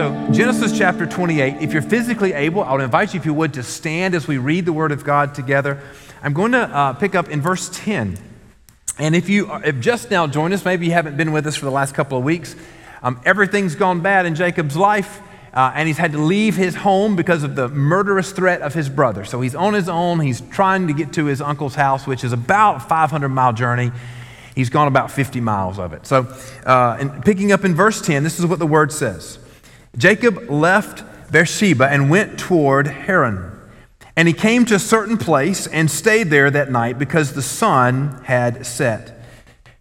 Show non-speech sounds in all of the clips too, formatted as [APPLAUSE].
So, Genesis chapter 28, if you're physically able, I would invite you, if you would, to stand as we read the Word of God together. I'm going to uh, pick up in verse 10. And if you have just now joined us, maybe you haven't been with us for the last couple of weeks, um, everything's gone bad in Jacob's life. Uh, and he's had to leave his home because of the murderous threat of his brother. So he's on his own. He's trying to get to his uncle's house, which is about a 500 mile journey. He's gone about 50 miles of it. So, uh, and picking up in verse 10, this is what the word says. Jacob left Beersheba and went toward Haran. And he came to a certain place and stayed there that night because the sun had set.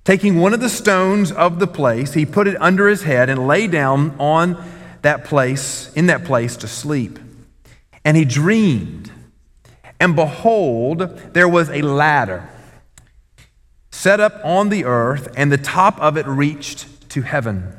Taking one of the stones of the place, he put it under his head and lay down on that place, in that place to sleep. And he dreamed, and behold, there was a ladder set up on the earth, and the top of it reached to heaven.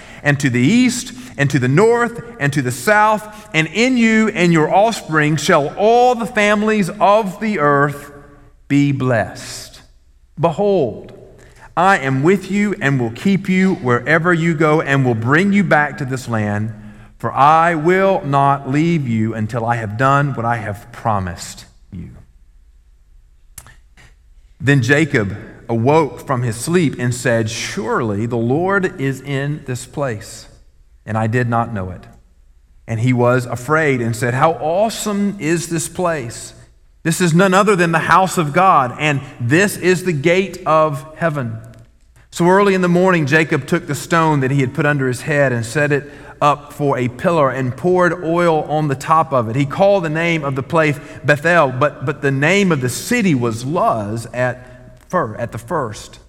and to the east, and to the north, and to the south, and in you and your offspring shall all the families of the earth be blessed. Behold, I am with you and will keep you wherever you go, and will bring you back to this land, for I will not leave you until I have done what I have promised you. Then Jacob awoke from his sleep and said, Surely the Lord is in this place, and I did not know it. And he was afraid and said, How awesome is this place! This is none other than the house of God, and this is the gate of heaven. So early in the morning, Jacob took the stone that he had put under his head and set it up for a pillar and poured oil on the top of it. He called the name of the place Bethel, but, but the name of the city was Luz at at the first.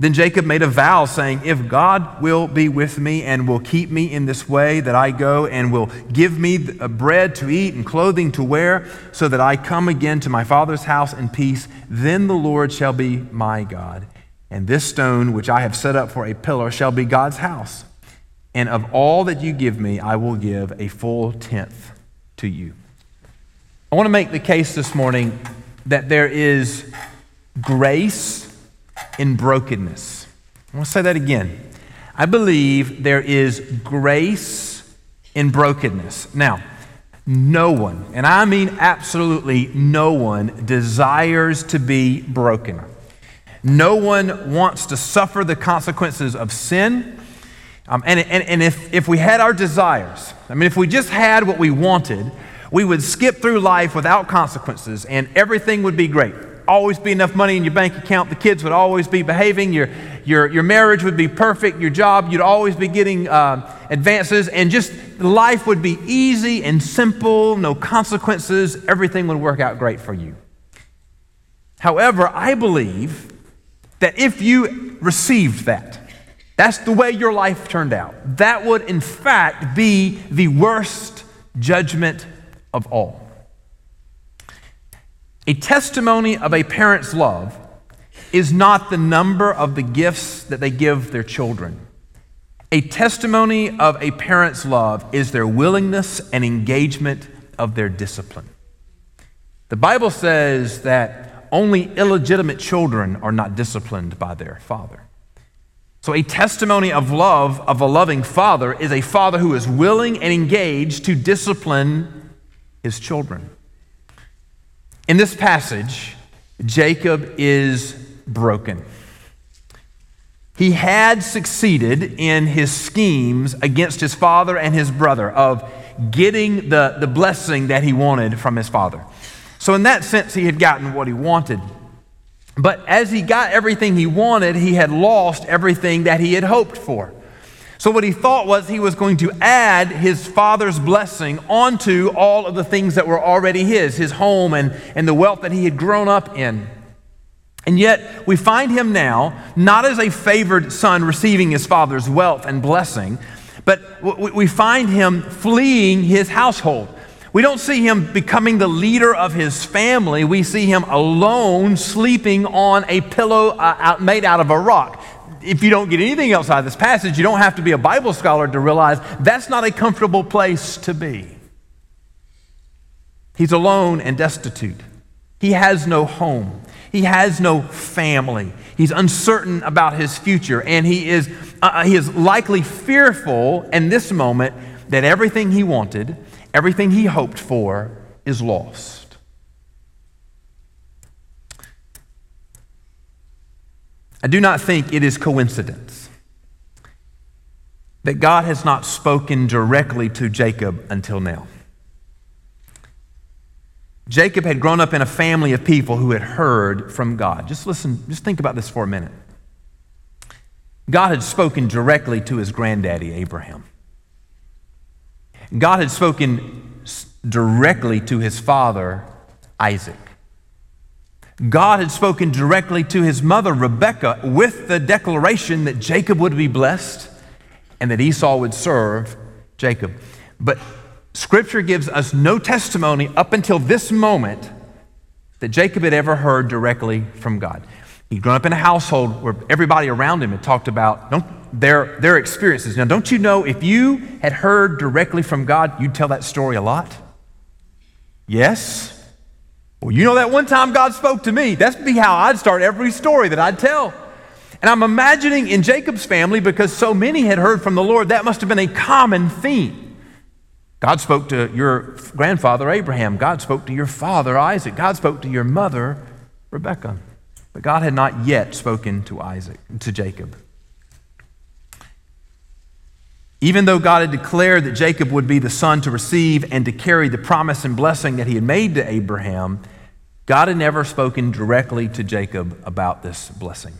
Then Jacob made a vow, saying, If God will be with me and will keep me in this way that I go, and will give me uh, bread to eat and clothing to wear, so that I come again to my father's house in peace, then the Lord shall be my God. And this stone which I have set up for a pillar shall be God's house. And of all that you give me, I will give a full tenth to you. I want to make the case this morning that there is grace in brokenness. I want to say that again. I believe there is grace in brokenness. Now, no one, and I mean absolutely no one, desires to be broken. No one wants to suffer the consequences of sin. Um, and and, and if, if we had our desires, I mean, if we just had what we wanted, we would skip through life without consequences and everything would be great always be enough money in your bank account. The kids would always be behaving. Your, your, your marriage would be perfect. Your job, you'd always be getting uh, advances. And just life would be easy and simple, no consequences. Everything would work out great for you. However, I believe that if you received that, that's the way your life turned out. That would, in fact, be the worst judgment of all. A testimony of a parent's love is not the number of the gifts that they give their children. A testimony of a parent's love is their willingness and engagement of their discipline. The Bible says that only illegitimate children are not disciplined by their father. So, a testimony of love of a loving father is a father who is willing and engaged to discipline his children. In this passage, Jacob is broken. He had succeeded in his schemes against his father and his brother of getting the, the blessing that he wanted from his father. So, in that sense, he had gotten what he wanted. But as he got everything he wanted, he had lost everything that he had hoped for. So, what he thought was he was going to add his father's blessing onto all of the things that were already his, his home and, and the wealth that he had grown up in. And yet, we find him now not as a favored son receiving his father's wealth and blessing, But we find him fleeing his household. We don't see him becoming the leader of his family. We see him alone sleeping on a pillow uh, made out of a rock. If you don't get anything else out of this passage, you don't have to be a Bible scholar to realize that's not a comfortable place to be. He's alone and destitute. He has no home. He has no family. He's uncertain about his future, and he is, uh, uh, he is likely fearful in this moment that everything he wanted, everything he hoped for, is lost. I do not think it is coincidence that God has not spoken directly to Jacob until now. Jacob had grown up in a family of people who had heard from God. Just listen, just think about this for a minute. God had spoken directly to his granddaddy, Abraham. God had spoken directly to his father, Isaac. God had spoken directly to his mother, Rebekah, with the declaration that Jacob would be blessed and that Esau would serve Jacob. But Scripture gives us no testimony up until this moment that Jacob had ever heard directly from God. He'd grown up in a household where everybody around him had talked about their, their experiences. Now, don't you know if you had heard directly from God, you'd tell that story a lot? Yes? Well, you know that one time God spoke to me. That's be how I'd start every story that I'd tell. And I'm imagining in Jacob's family, because so many had heard from the Lord, that must have been a common theme. God spoke to your grandfather Abraham. God spoke to your father Isaac. God spoke to your mother Rebekah. But God had not yet spoken to Isaac, to Jacob. Even though God had declared that Jacob would be the son to receive and to carry the promise and blessing that he had made to Abraham, God had never spoken directly to Jacob about this blessing.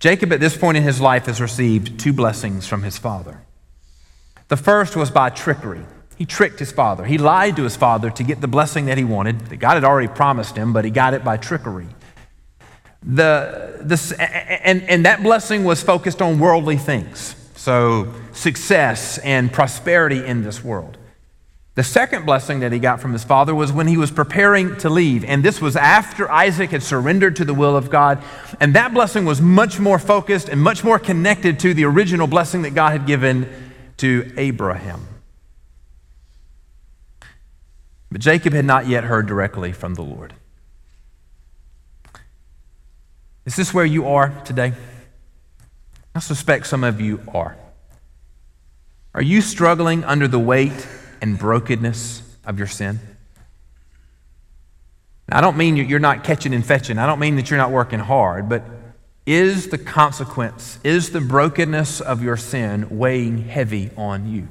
Jacob, at this point in his life, has received two blessings from his father. The first was by trickery. He tricked his father. He lied to his father to get the blessing that he wanted, that God had already promised him, but he got it by trickery. The, the, and, and that blessing was focused on worldly things, so success and prosperity in this world. The second blessing that he got from his father was when he was preparing to leave. And this was after Isaac had surrendered to the will of God. And that blessing was much more focused and much more connected to the original blessing that God had given to Abraham. But Jacob had not yet heard directly from the Lord. Is this where you are today? I suspect some of you are. Are you struggling under the weight and brokenness of your sin? I don't mean you're not catching and fetching. I don't mean that you're not working hard, but is the consequence, is the brokenness of your sin weighing heavy on you?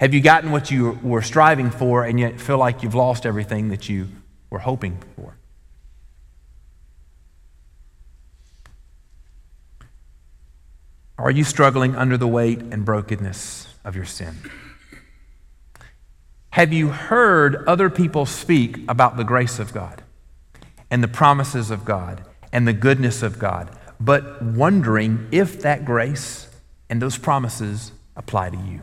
Have you gotten what you were striving for and yet feel like you've lost everything that you were hoping for? Are you struggling under the weight and brokenness of your sin? Have you heard other people speak about the grace of God and the promises of God and the goodness of God, but wondering if that grace and those promises apply to you.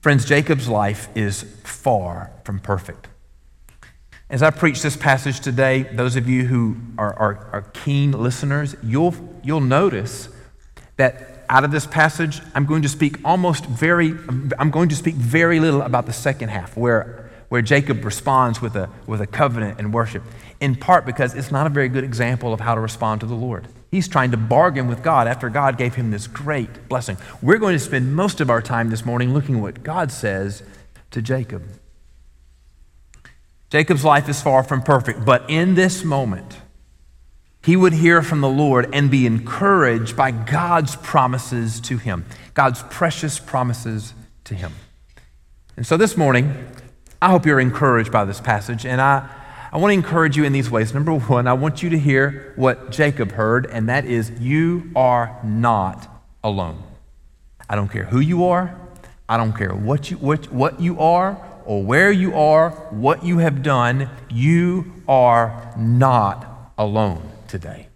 Friends, Jacob's life is far from perfect. As I preach this passage today, those of you who are, are, are, keen listeners, you'll, you'll notice that out of this passage, I'm going to speak almost very, I'm going to speak very little about the second half, where where Jacob responds with a, with a covenant and worship, in part because it's not a very good example of how to respond to the Lord. He's trying to bargain with God after God gave him this great blessing. We're going to spend most of our time this morning looking at what God says to Jacob. Jacob's life is far from perfect, but in this moment, he would hear from the Lord and be encouraged by God's promises to him, God's precious promises to him. And so this morning, I hope you're encouraged by this passage, and I, I want to encourage you in these ways. Number one, I want you to hear what Jacob heard, and that is you are not alone. I don't care who you are, I don't care what you, what, what you are, or where you are, what you have done, you are not alone today.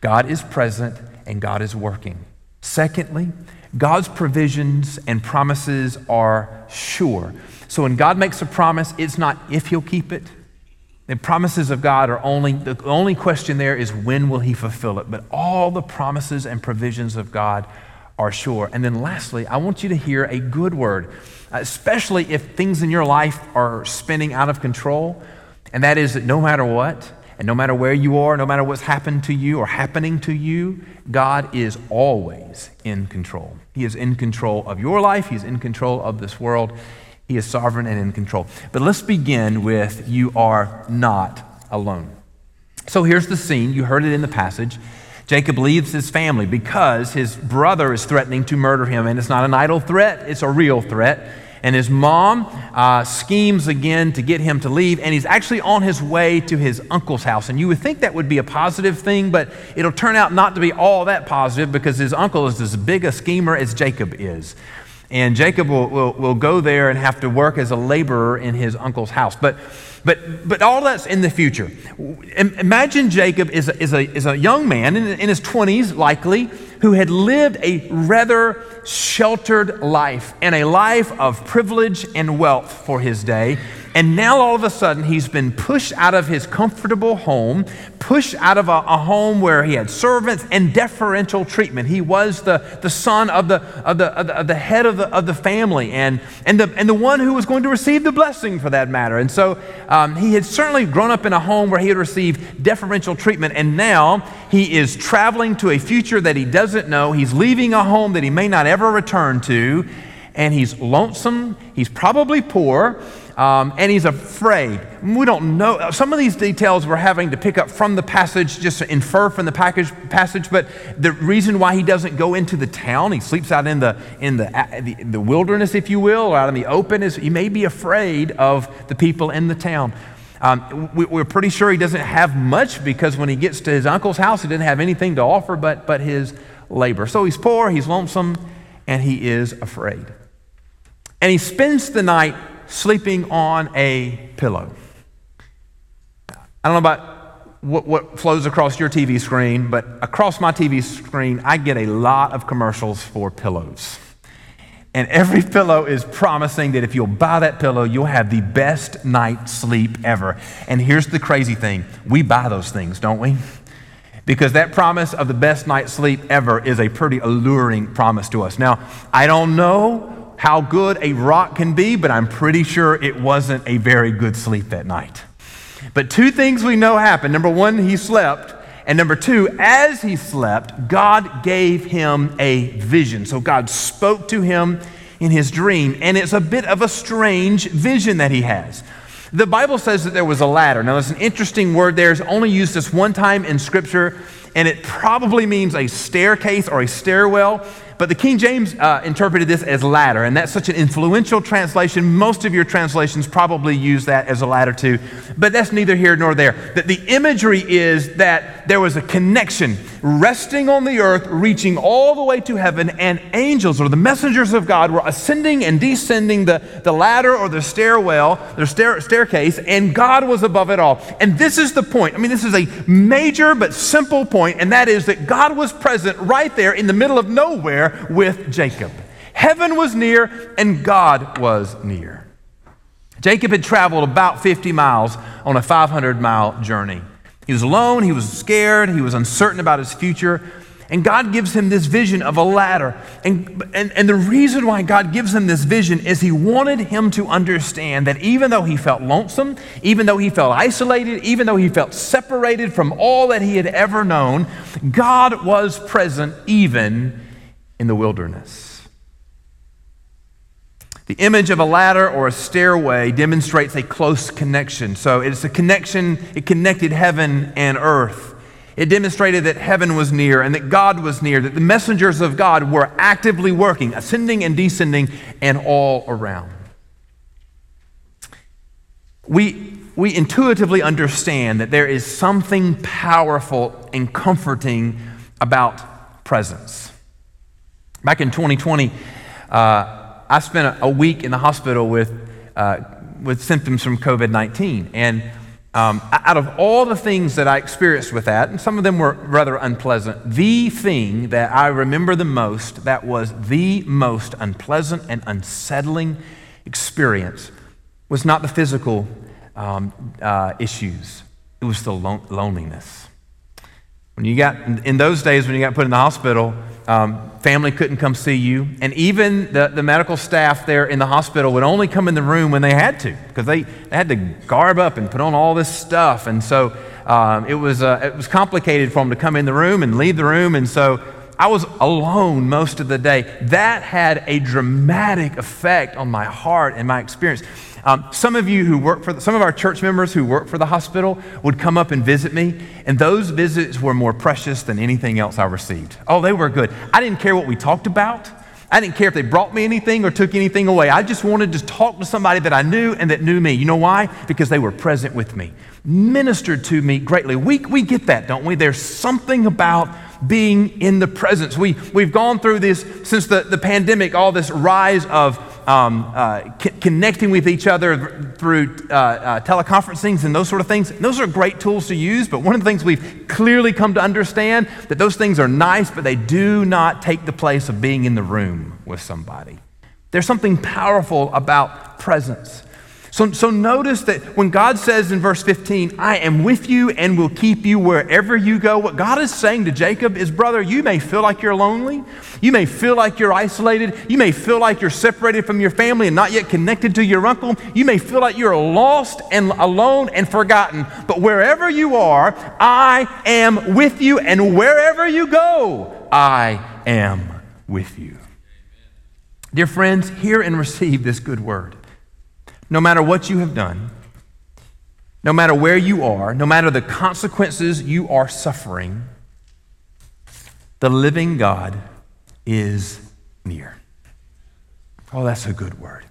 God is present and God is working. Secondly, God's provisions and promises are sure. So when God makes a promise, it's not if he'll keep it. The promises of God are only, the only question there is when will he fulfill it? But all the promises and provisions of God are sure. And then lastly, I want you to hear a good word, especially if things in your life are spinning out of control. And that is that no matter what, and no matter where you are, no matter what's happened to you or happening to you, God is always in control. He is in control of your life, He's in control of this world. He is sovereign and in control. But let's begin with you are not alone. So here's the scene. You heard it in the passage. Jacob leaves his family because his brother is threatening to murder him. And it's not an idle threat, it's a real threat. And his mom uh, schemes again to get him to leave, and he's actually on his way to his uncle's house. And you would think that would be a positive thing, but it'll turn out not to be all that positive because his uncle is as big a schemer as Jacob is. And Jacob will, will, will go there and have to work as a laborer in his uncle's house. But, but, but all that's in the future. Imagine Jacob is a, is a, is a young man in, in his 20s, likely, who had lived a rather sheltered life and a life of privilege and wealth for his day. And now all of a sudden, he's been pushed out of his comfortable home, pushed out of a, a, home where he had servants and deferential treatment. He was the, the son of the, of, the, of, the, of the head of the, of the family and, and, the, and the one who was going to receive the blessing for that matter. And so um, he had certainly grown up in a home where he had received deferential treatment. And now he is traveling to a future that he doesn't know. He's leaving a home that he may not ever return to. And he's lonesome. He's probably poor. Um, and he's afraid. We don't know. Some of these details we're having to pick up from the passage, just to infer from the package, passage. But the reason why he doesn't go into the town, he sleeps out in the in the, the, wilderness, if you will, or out in the open, is he may be afraid of the people in the town. Um, we, we're pretty sure he doesn't have much because when he gets to his uncle's house, he didn't have anything to offer but but his labor. So he's poor, he's lonesome, and he is afraid. And he spends the night sleeping on a pillow. I don't know about what, what, flows across your TV screen, but across my TV screen, I get a lot of commercials for pillows. And every [LAUGHS] pillow is promising that if you'll buy that pillow, you'll have the best night's sleep ever. And here's the crazy thing we buy those things, don't we? Because that promise of the best night's sleep ever is a pretty alluring promise to us. Now, I don't know how good a rock can be, but I'm pretty sure it wasn't a very good sleep that night. But two things we know happened. Number one, he slept. And number two, as he slept, God gave him a vision. So God spoke to him in his dream. And it's a bit of a strange vision that he has. The Bible says that there was a ladder. Now, there's an interesting word there. It's only used this one time in Scripture, and it probably means a staircase or a stairwell. But the King James uh, interpreted this as ladder, and that's such an influential translation. Most of your translations probably use that as a ladder too. But that's neither here nor there. That the imagery is that there was a connection resting on the earth, reaching all the way to heaven, and angels or the messengers of God were ascending and descending the, the ladder or the stairwell, the stair, staircase, and God was above it all. And this is the point. I mean, this is a major but simple point, and that is that God was present right there in the middle of nowhere with Jacob. Heaven was near and God was near. Jacob had traveled about 50 miles on a 500 mile journey. He was alone, he was scared, he was uncertain about his future. And God gives him this vision of a ladder. And, and, and the reason why God gives him this vision is he wanted him to understand that even though he felt lonesome, even though he felt isolated, even though he felt separated from all that he had ever known, God was present even in the wilderness. The image of a ladder or a stairway demonstrates a close connection. So it's a connection, it connected heaven and earth. It demonstrated that heaven was near and that God was near, that the messengers of God were actively working, ascending and descending, and all around. We, we intuitively understand that there is something powerful and comforting about presence. Back in 2020, uh, I spent a, a, week in the hospital with, uh, with symptoms from COVID 19. And um, out of all the things that I experienced with that, and some of them were rather unpleasant, the thing that I remember the most that was the most unpleasant and unsettling experience was not the physical um, uh, issues, it was the loneliness. When you got, in those days, when you got put in the hospital, um, family couldn't come see you. And even the, the medical staff there in the hospital would only come in the room when they had to, because they, they had to garb up and put on all this stuff. And so um, it, was, uh, it was complicated for them to come in the room and leave the room. And so I was alone most of the day. That had a dramatic effect on my heart and my experience. Um, some of you who work for, the, some of our church members who work for the hospital would come up and visit me, and those visits were more precious than anything else I received. Oh, they were good. I didn't care what we talked about. I didn't care if they brought me anything or took anything away. I just wanted to talk to somebody that I knew and that knew me. You know why? Because they were present with me, ministered to me greatly. We, we get that, don't we? There's something about being in the presence. We, we've gone through this since the, the pandemic, all this rise of um, uh, connecting with each other through uh, uh, teleconferencing and those sort of things. Those are great tools to use, but one of the things we've clearly come to understand that those things are nice, but they do not take the place of being in the room with somebody. There's something powerful about presence. So, so notice that when God says in verse 15, I am with you and will keep you wherever you go, what God is saying to Jacob is, brother, you may feel like you're lonely. You may feel like you're isolated. You may feel like you're separated from your family and not yet connected to your uncle. You may feel like you're lost and alone and forgotten. But wherever you are, I am with you. And wherever you go, I am with you. Dear friends, hear and receive this good word no matter what you have done, no matter where you are, no matter the consequences you are suffering, the living God is near. Oh, that's a good word.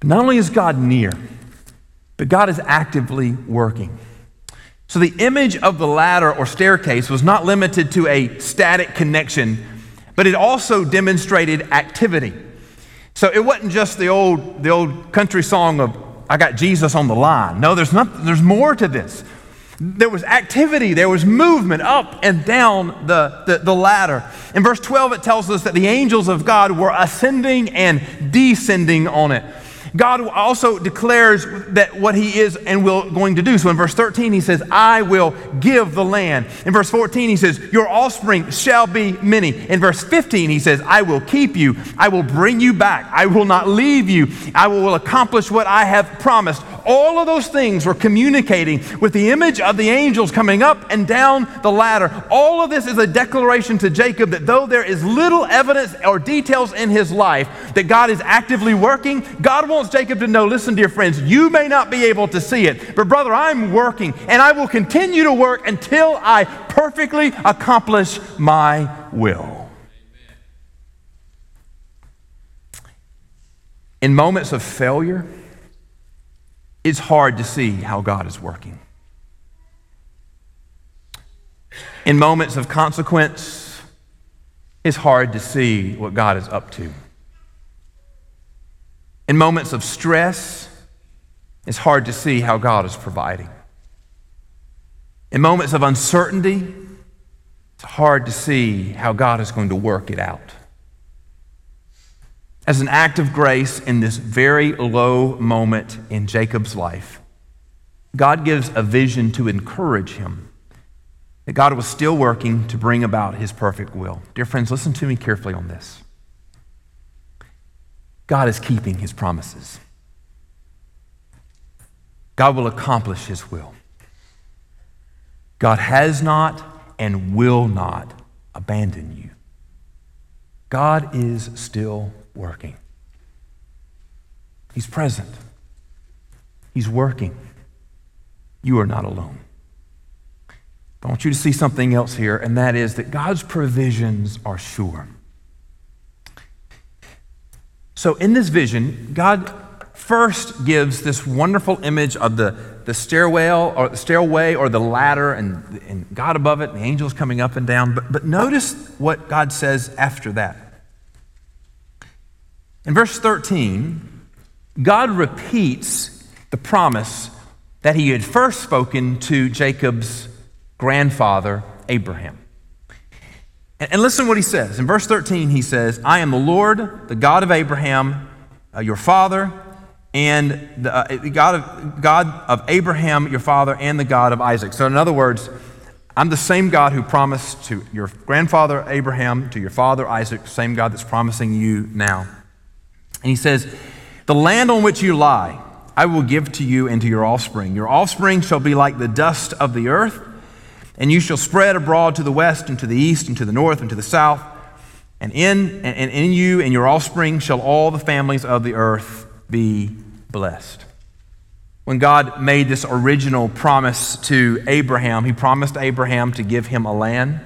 But not only is God near, but God is actively working. So the image of the ladder or staircase was not limited to a static connection, but it also demonstrated activity. So it wasn't just the old, the old country song of, I got Jesus on the line. No, there's, not, there's more to this. There was activity, there was movement up and down the, the, the, ladder. In verse 12, it tells us that the angels of God were ascending and descending on it. God also declares that what he is and will going to do. So in verse 13 he says, "I will give the land." In verse 14 he says, "Your offspring shall be many." In verse 15 he says, "I will keep you. I will bring you back. I will not leave you. I will accomplish what I have promised." All of those things were communicating with the image of the angels coming up and down the ladder. All of this is a declaration to Jacob that though there is little evidence or details in his life that God is actively working, God wants Jacob to know listen, dear friends, you may not be able to see it, but brother, I'm working and I will continue to work until I perfectly accomplish my will. In moments of failure, it's hard to see how God is working. In moments of consequence, it's hard to see what God is up to. In moments of stress, it's hard to see how God is providing. In moments of uncertainty, it's hard to see how God is going to work it out. As an act of grace in this very low moment in Jacob's life, God gives a vision to encourage him that God was still working to bring about his perfect will. Dear friends, listen to me carefully on this. God is keeping his promises. God will accomplish his will. God has not and will not abandon you. God is still working. He's present. He's working. You are not alone. I want you to see something else here, and that is that God's provisions are sure. So, in this vision, God first gives this wonderful image of the, the stairwell or stairway or the ladder and, and God above it and the angels coming up and down. But, but notice what God says after that. In verse 13, God repeats the promise that he had first spoken to Jacob's grandfather, Abraham. And, listen what he says. In verse 13, he says, I am the Lord, the God of Abraham, uh, your father, and the uh, God, of, God of Abraham, your father, and the God of Isaac. So, in other words, I'm the same God who promised to your grandfather Abraham, to your father Isaac, same God that's promising you now. And he says, The land on which you lie, I will give to you and to your offspring. Your offspring shall be like the dust of the earth, and you shall spread abroad to the west and to the east and to the north and to the south. And in, and in you and your offspring shall all the families of the earth be blessed. When God made this original promise to Abraham, he promised Abraham to give him a land,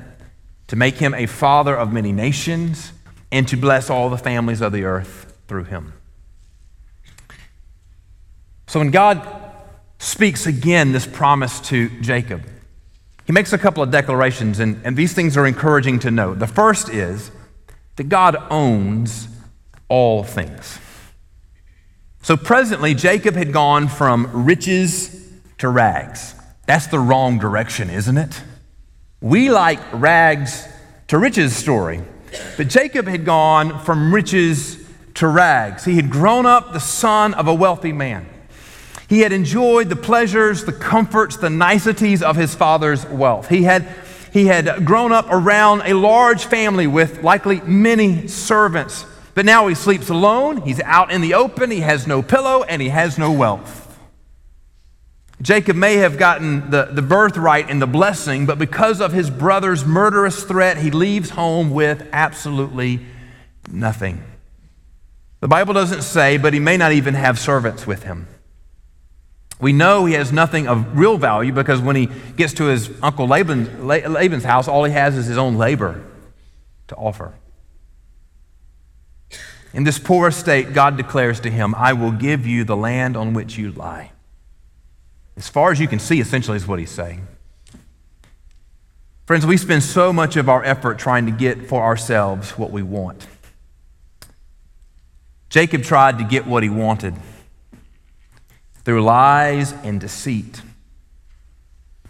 to make him a father of many nations, and to bless all the families of the earth through him. So when God speaks again this promise to Jacob, he makes a couple of declarations, and, and these things are encouraging to note. The first is that God owns all things. So presently, Jacob had gone from riches to rags. That's the wrong direction, isn't it? We like rags to riches story. But Jacob had gone from riches to rags. He had grown up the son of a wealthy man. He had enjoyed the pleasures, the comforts, the niceties of his father's wealth. He had, he had grown up around a large family with likely many servants. But now he sleeps alone, he's out in the open, he has no pillow, and he has no wealth. Jacob may have gotten the, the birthright and the blessing, but because of his brother's murderous threat, he leaves home with absolutely nothing. The Bible doesn't say, but he may not even have servants with him. We know he has nothing of real value because when he gets to his uncle Laban, Laban's house, all he has is his own labor to offer. In this poor state, God declares to him, I will give you the land on which you lie. As far as you can see, essentially, is what he's saying. Friends, we spend so much of our effort trying to get for ourselves what we want. Jacob tried to get what he wanted through lies and deceit.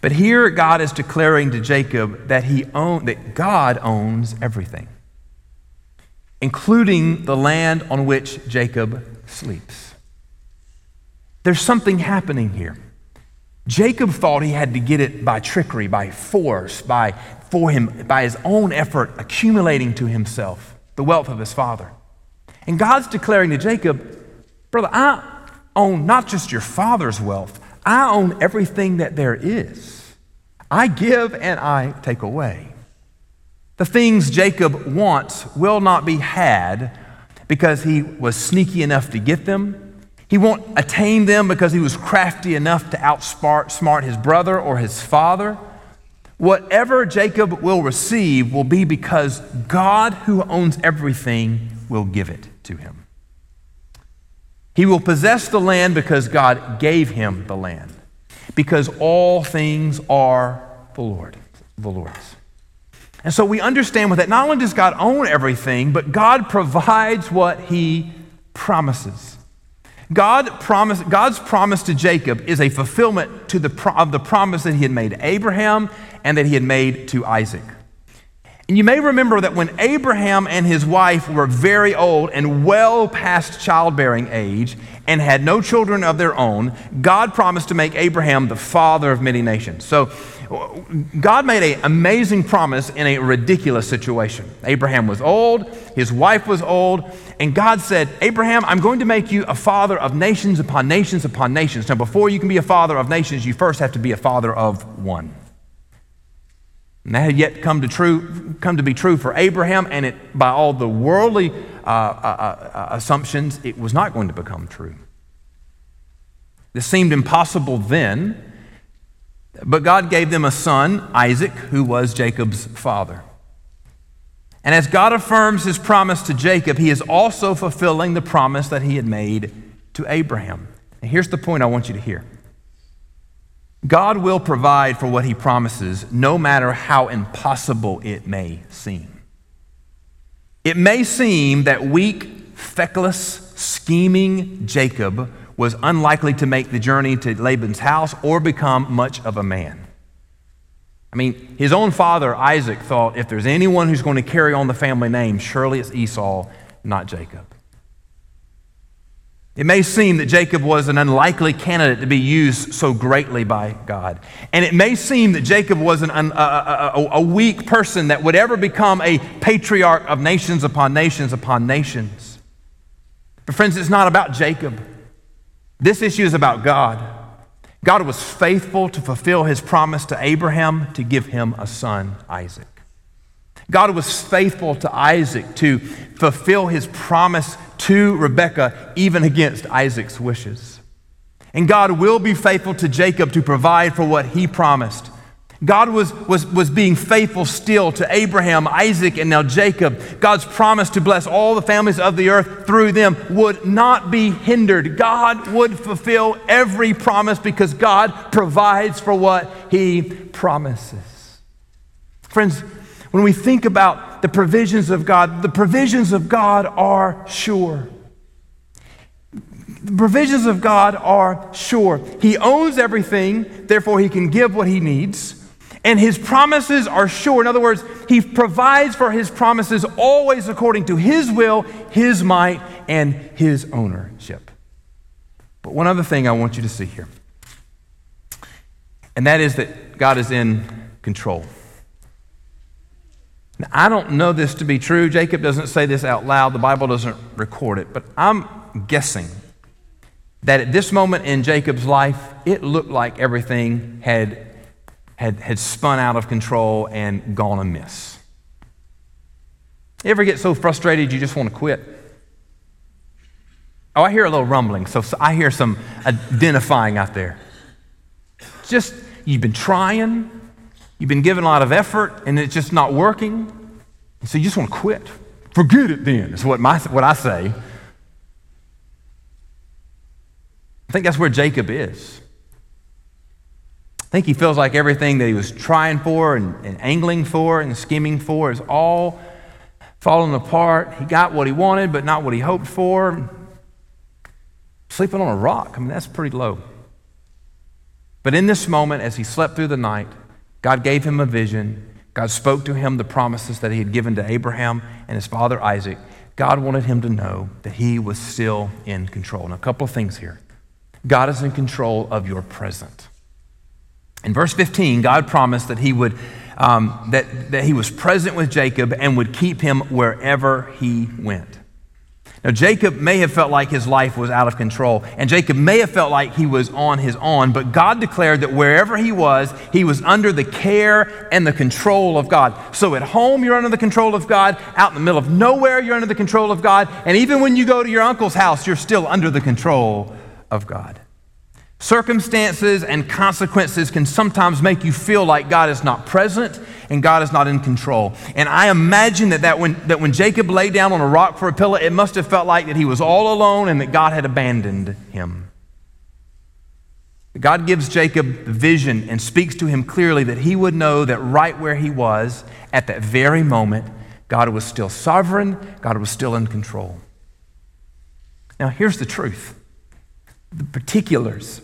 But here God is declaring to Jacob that, he own, that God owns everything including the land on which Jacob sleeps. There's something happening here. Jacob thought he had to get it by trickery, by force, by, for him, by his own effort accumulating to himself the wealth of his father. And God's declaring to Jacob, Brother, I own not just your father's wealth, I own everything that there is. I give and I take away. The things Jacob wants will not be had because he was sneaky enough to get them. He won't attain them because he was crafty enough to outsmart his brother or his father. Whatever Jacob will receive will be because God, who owns everything, will give it to him. He will possess the land because God gave him the land, because all things are the Lord, the Lord's. And so we understand with that, not only does God own everything, but God provides what he promises. God promise, God's promise to Jacob is a fulfillment to the, of the promise that he had made to Abraham and that he had made to Isaac. And you may remember that when Abraham and his wife were very old and well past childbearing age and had no children of their own, God promised to make Abraham the father of many nations. So God made an amazing promise in a ridiculous situation. Abraham was old, his wife was old, and God said, Abraham, I'm going to make you a father of nations upon nations upon nations. Now, before you can be a father of nations, you first have to be a father of one. And that had yet come to, true, come to be true for Abraham, and it, by all the worldly uh, uh, uh, assumptions, it was not going to become true. This seemed impossible then. But God gave them a son, Isaac, who was Jacob's father. And as God affirms his promise to Jacob, he is also fulfilling the promise that he had made to Abraham. And here's the point I want you to hear God will provide for what he promises, no matter how impossible it may seem. It may seem that weak, feckless, scheming Jacob was unlikely to make the journey to Laban's house or become much of a man. I mean, his own father, Isaac, thought if there's anyone who's going to carry on the family name, surely it's Esau, not Jacob. It may seem that Jacob was an unlikely candidate to be used so greatly by God. And it may seem that Jacob was an, a, a, a weak person that would ever become a patriarch of nations upon nations upon nations. But, friends, it's not about Jacob. This issue is about God. God was faithful to fulfill his promise to Abraham to give him a son, Isaac. God was faithful to Isaac to fulfill his promise to Rebekah, even against Isaac's wishes. And God will be faithful to Jacob to provide for what he promised. God was, was, was being faithful still to Abraham, Isaac, and now Jacob. God's promise to bless all the families of the earth through them would not be hindered. God would fulfill every promise because God provides for what he promises. Friends, when we think about the provisions of God, the provisions of God are sure. The provisions of God are sure. He owns everything, therefore, He can give what He needs. And His promises are sure. In other words, He provides for His promises always according to His will, His might, and His ownership. But one other thing I want you to see here, and that is that God is in control. Now, I don't know this to be true. Jacob doesn't say this out loud, the Bible doesn't record it, but I'm guessing that at this moment in Jacob's life, it looked like everything had, had, had spun out of control and gone amiss. You ever get so frustrated you just want to quit? Oh, I hear a little rumbling, so, so I hear some identifying out there. Just, you've been trying, You've been giving a lot of effort and it's just not working. So you just want to quit. Forget it then, is what, my, what I say. I think that's where Jacob is. I think he feels like everything that he was trying for and, and angling for and scheming for is all falling apart. He got what he wanted, but not what he hoped for. Sleeping on a rock, I mean, that's pretty low. But in this moment, as he slept through the night, God gave him a vision. God spoke to him the promises that he had given to Abraham and his father Isaac. God wanted him to know that he was still in control. Now, a couple of things here. God is in control of your present. In verse 15, God promised that he would um, that, that he was present with Jacob and would keep him wherever he went. Now, Jacob may have felt like his life was out of control, and Jacob may have felt like he was on his own, but God declared that wherever he was, he was under the care and the control of God. So at home, you're under the control of God. Out in the middle of nowhere, you're under the control of God. And even when you go to your uncle's house, you're still under the control of God. Circumstances and consequences can sometimes make you feel like God is not present and God is not in control. And I imagine that, that, when, that when Jacob lay down on a rock for a pillow, it must have felt like that he was all alone and that God had abandoned him. God gives Jacob the vision and speaks to him clearly that he would know that right where he was at that very moment, God was still sovereign, God was still in control. Now, here's the truth the particulars,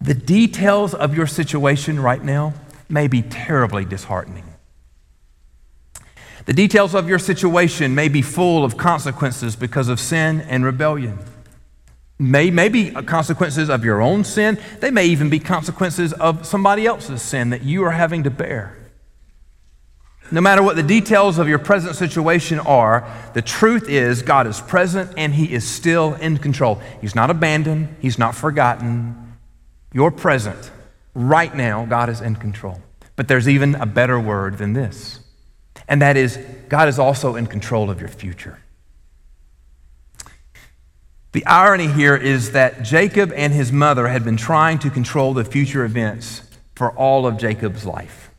the details of your situation right now may be terribly disheartening. The details of your situation may be full of consequences because of sin and rebellion. May, may be consequences of your own sin. They may even be consequences of somebody else's sin that you are having to bear. No matter what the details of your present situation are, the truth is God is present and He is still in control. He's not abandoned, He's not forgotten. You're present. Right now, God is in control. But there's even a better word than this and that is God is also in control of your future. The irony here is that Jacob and his mother had been trying to control the future events for all of Jacob's life.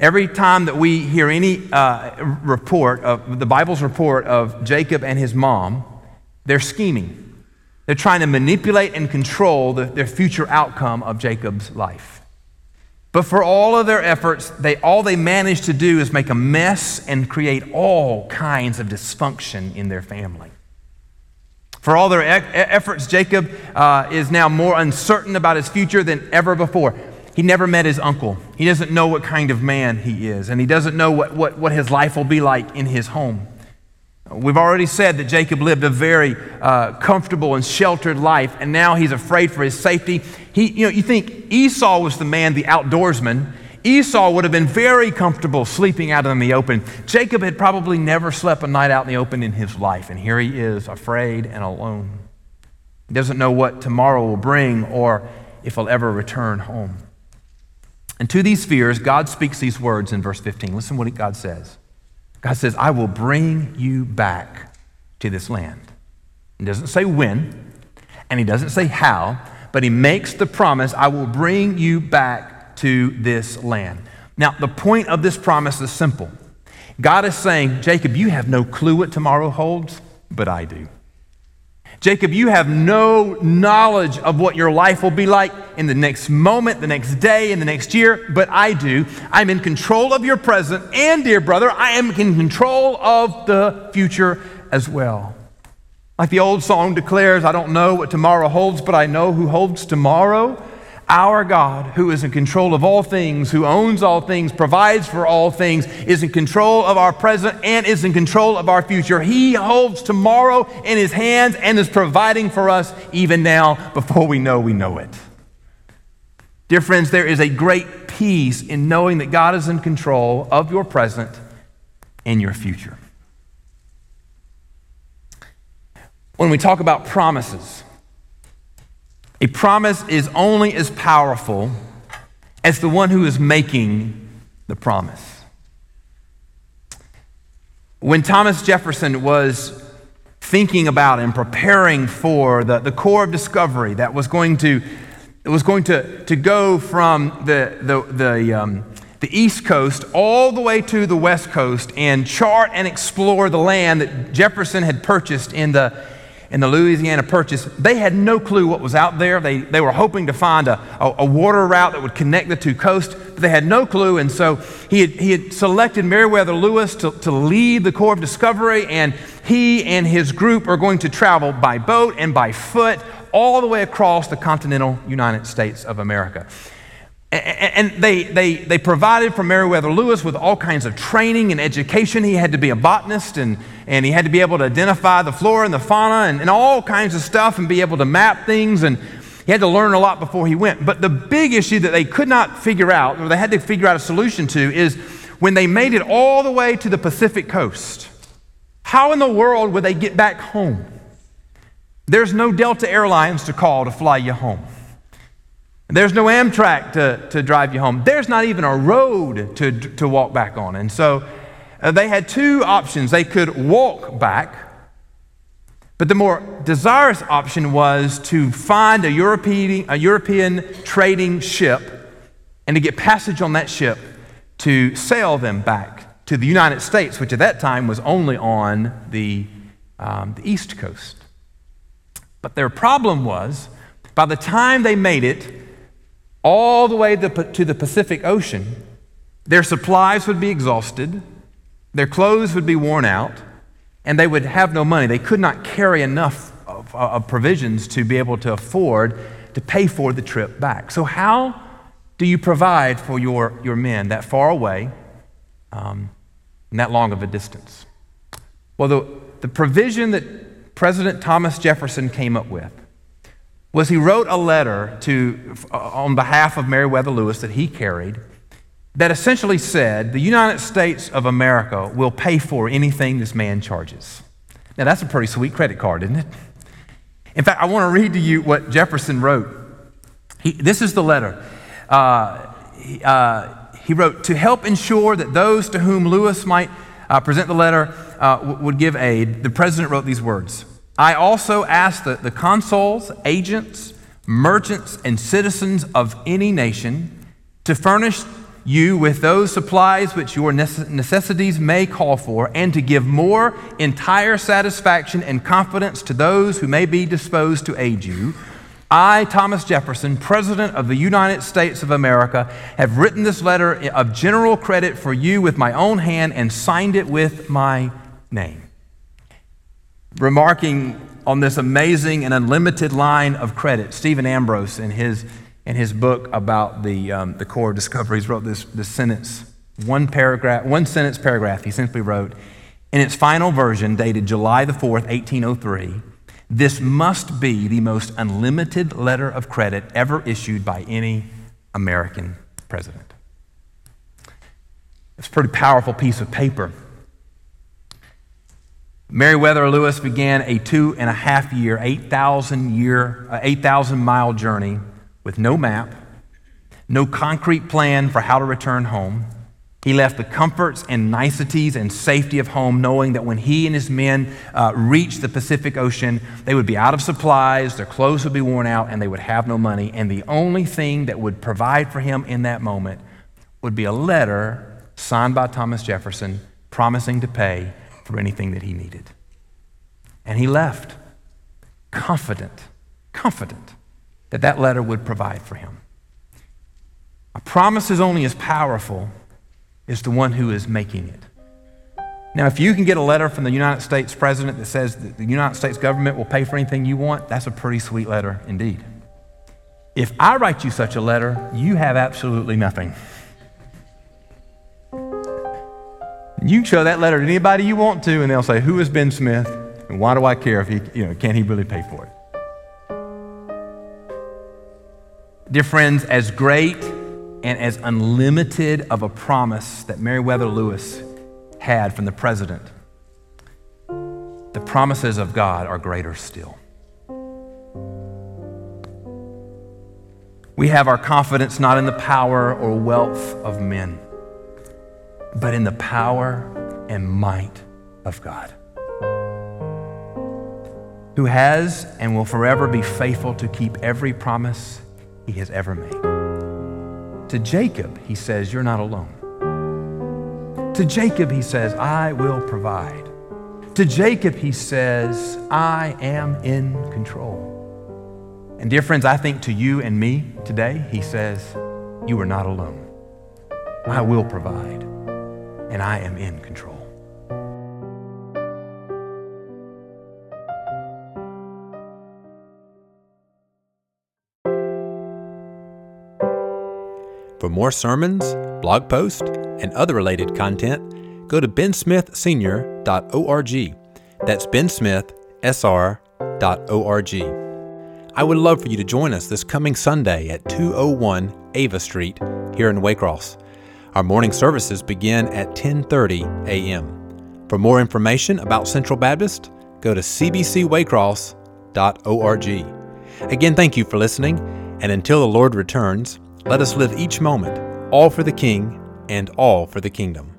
Every time that we hear any uh, report of the Bible's report of Jacob and his mom, they're scheming. They're trying to manipulate and control the, their future outcome of Jacob's life. But for all of their efforts, they, all they manage to do is make a mess and create all kinds of dysfunction in their family. For all their e- efforts, Jacob uh, is now more uncertain about his future than ever before. He never met his uncle. He doesn't know what kind of man he is, and he doesn't know what, what, what his life will be like in his home. We've already said that Jacob lived a very uh, comfortable and sheltered life, and now he's afraid for his safety. He, you know, you think Esau was the man, the outdoorsman. Esau would have been very comfortable sleeping out in the open. Jacob had probably never slept a night out in the open in his life, and here he is, afraid and alone. He doesn't know what tomorrow will bring or if he'll ever return home. And to these fears, God speaks these words in verse 15. Listen what God says. God says, I will bring you back to this land. He doesn't say when, and he doesn't say how, but he makes the promise, I will bring you back to this land. Now, the point of this promise is simple. God is saying, Jacob, you have no clue what tomorrow holds, but I do. Jacob, you have no knowledge of what your life will be like in the next moment, the next day, in the next year, but I do. I'm in control of your present, and dear brother, I am in control of the future as well. Like the old song declares, I don't know what tomorrow holds, but I know who holds tomorrow. Our God, who is in control of all things, who owns all things, provides for all things, is in control of our present and is in control of our future. He holds tomorrow in his hands and is providing for us even now before we know we know it. Dear friends, there is a great peace in knowing that God is in control of your present and your future. When we talk about promises, a promise is only as powerful as the one who is making the promise. When Thomas Jefferson was thinking about and preparing for the, the Corps of Discovery that was going to, was going to, to go from the, the, the, um, the East Coast all the way to the West Coast and chart and explore the land that Jefferson had purchased in the, in the Louisiana Purchase, they had no clue what was out there. They, they were hoping to find a, a, a, water route that would connect the two coasts, but they had no clue. And so he had, he had selected Meriwether Lewis to, to lead the Corps of Discovery, and he and his group are going to travel by boat and by foot all the way across the continental United States of America. And they, they, they provided for Meriwether Lewis with all kinds of training and education. He had to be a botanist and, and he had to be able to identify the flora and the fauna and, and all kinds of stuff and be able to map things. And he had to learn a lot before he went. But the big issue that they could not figure out, or they had to figure out a solution to, is when they made it all the way to the Pacific coast, how in the world would they get back home? There's no Delta Airlines to call to fly you home. There's no Amtrak to, to drive you home. There's not even a road to, to walk back on. And so uh, they had two options. They could walk back, but the more desirous option was to find a European, a European trading ship and to get passage on that ship to sail them back to the United States, which at that time was only on the, um, the East Coast. But their problem was by the time they made it, all the way to the Pacific Ocean, their supplies would be exhausted, their clothes would be worn out, and they would have no money. They could not carry enough of, uh, of provisions to be able to afford to pay for the trip back. So, how do you provide for your, your men that far away um, and that long of a distance? Well, the, the provision that President Thomas Jefferson came up with was he wrote a letter to, uh, on behalf of Meriwether Lewis that he carried that essentially said the United States of America will pay for anything this man charges. Now, that's a pretty sweet credit card, isn't it? In fact, I want to read to you what Jefferson wrote. He, this is the letter. Uh, he, uh, he, wrote, To help ensure that those to whom Lewis might uh, present the letter uh, would give aid, the president wrote these words I also ask the, the consuls, agents, merchants, and citizens of any nation to furnish you with those supplies which your necessities may call for, and to give more entire satisfaction and confidence to those who may be disposed to aid you. I, Thomas Jefferson, President of the United States of America, have written this letter of general credit for you with my own hand and signed it with my name. Remarking on this amazing and unlimited line of credit. Stephen Ambrose, in his, in his book about the, um, the core discoveries, wrote this, this sentence, one paragraph, one sentence paragraph. He simply wrote, in its final version, dated July the 4th, 1803, this must be the most unlimited letter of credit ever issued by any American president. It's a pretty powerful piece of paper. Meriwether Lewis began a two and a half year, 8,000 year, uh, 8,000 mile journey with no map, no concrete plan for how to return home. He left the comforts and niceties and safety of home, knowing that when he and his men uh, reached the Pacific Ocean, they would be out of supplies, their clothes would be worn out, and they would have no money. And the only thing that would provide for him in that moment would be a letter signed by Thomas Jefferson promising to pay for anything that he needed. And he left, confident, confident that that letter would provide for him. A promise is only as powerful as the one who is making it. Now, if you can get a letter from the United States president that says that the United States government will pay for anything you want, that's a pretty sweet letter indeed. If I write you such a letter, you have absolutely nothing. You can show that letter to anybody you want to, and they'll say, Who is Ben Smith? And why do I care if he, you know, can he really pay for it? Dear friends, as great and as unlimited of a promise that Meriwether Lewis had from the president, the promises of God are greater still. We have our confidence not in the power or wealth of men but in the power and might of God, who has and will forever be faithful to keep every promise he has ever made. To Jacob, he says, You're not alone. To Jacob, he says, I will provide. To Jacob, he says, I am in control. And dear friends, I think to you and me today, he says, You are not alone. I will provide and I am in control. For more sermons, blog posts, and other related content, go to bensmithsenior.org. That's bensmithsr.org. I would love for you to join us this coming Sunday at 201 Ava Street here in Waycross. Our morning services begin at 10:30 a.m. For more information about Central Baptist, go to cbcwaycross.org. Again, thank you for listening, and until the Lord returns, let us live each moment all for the King and all for the kingdom.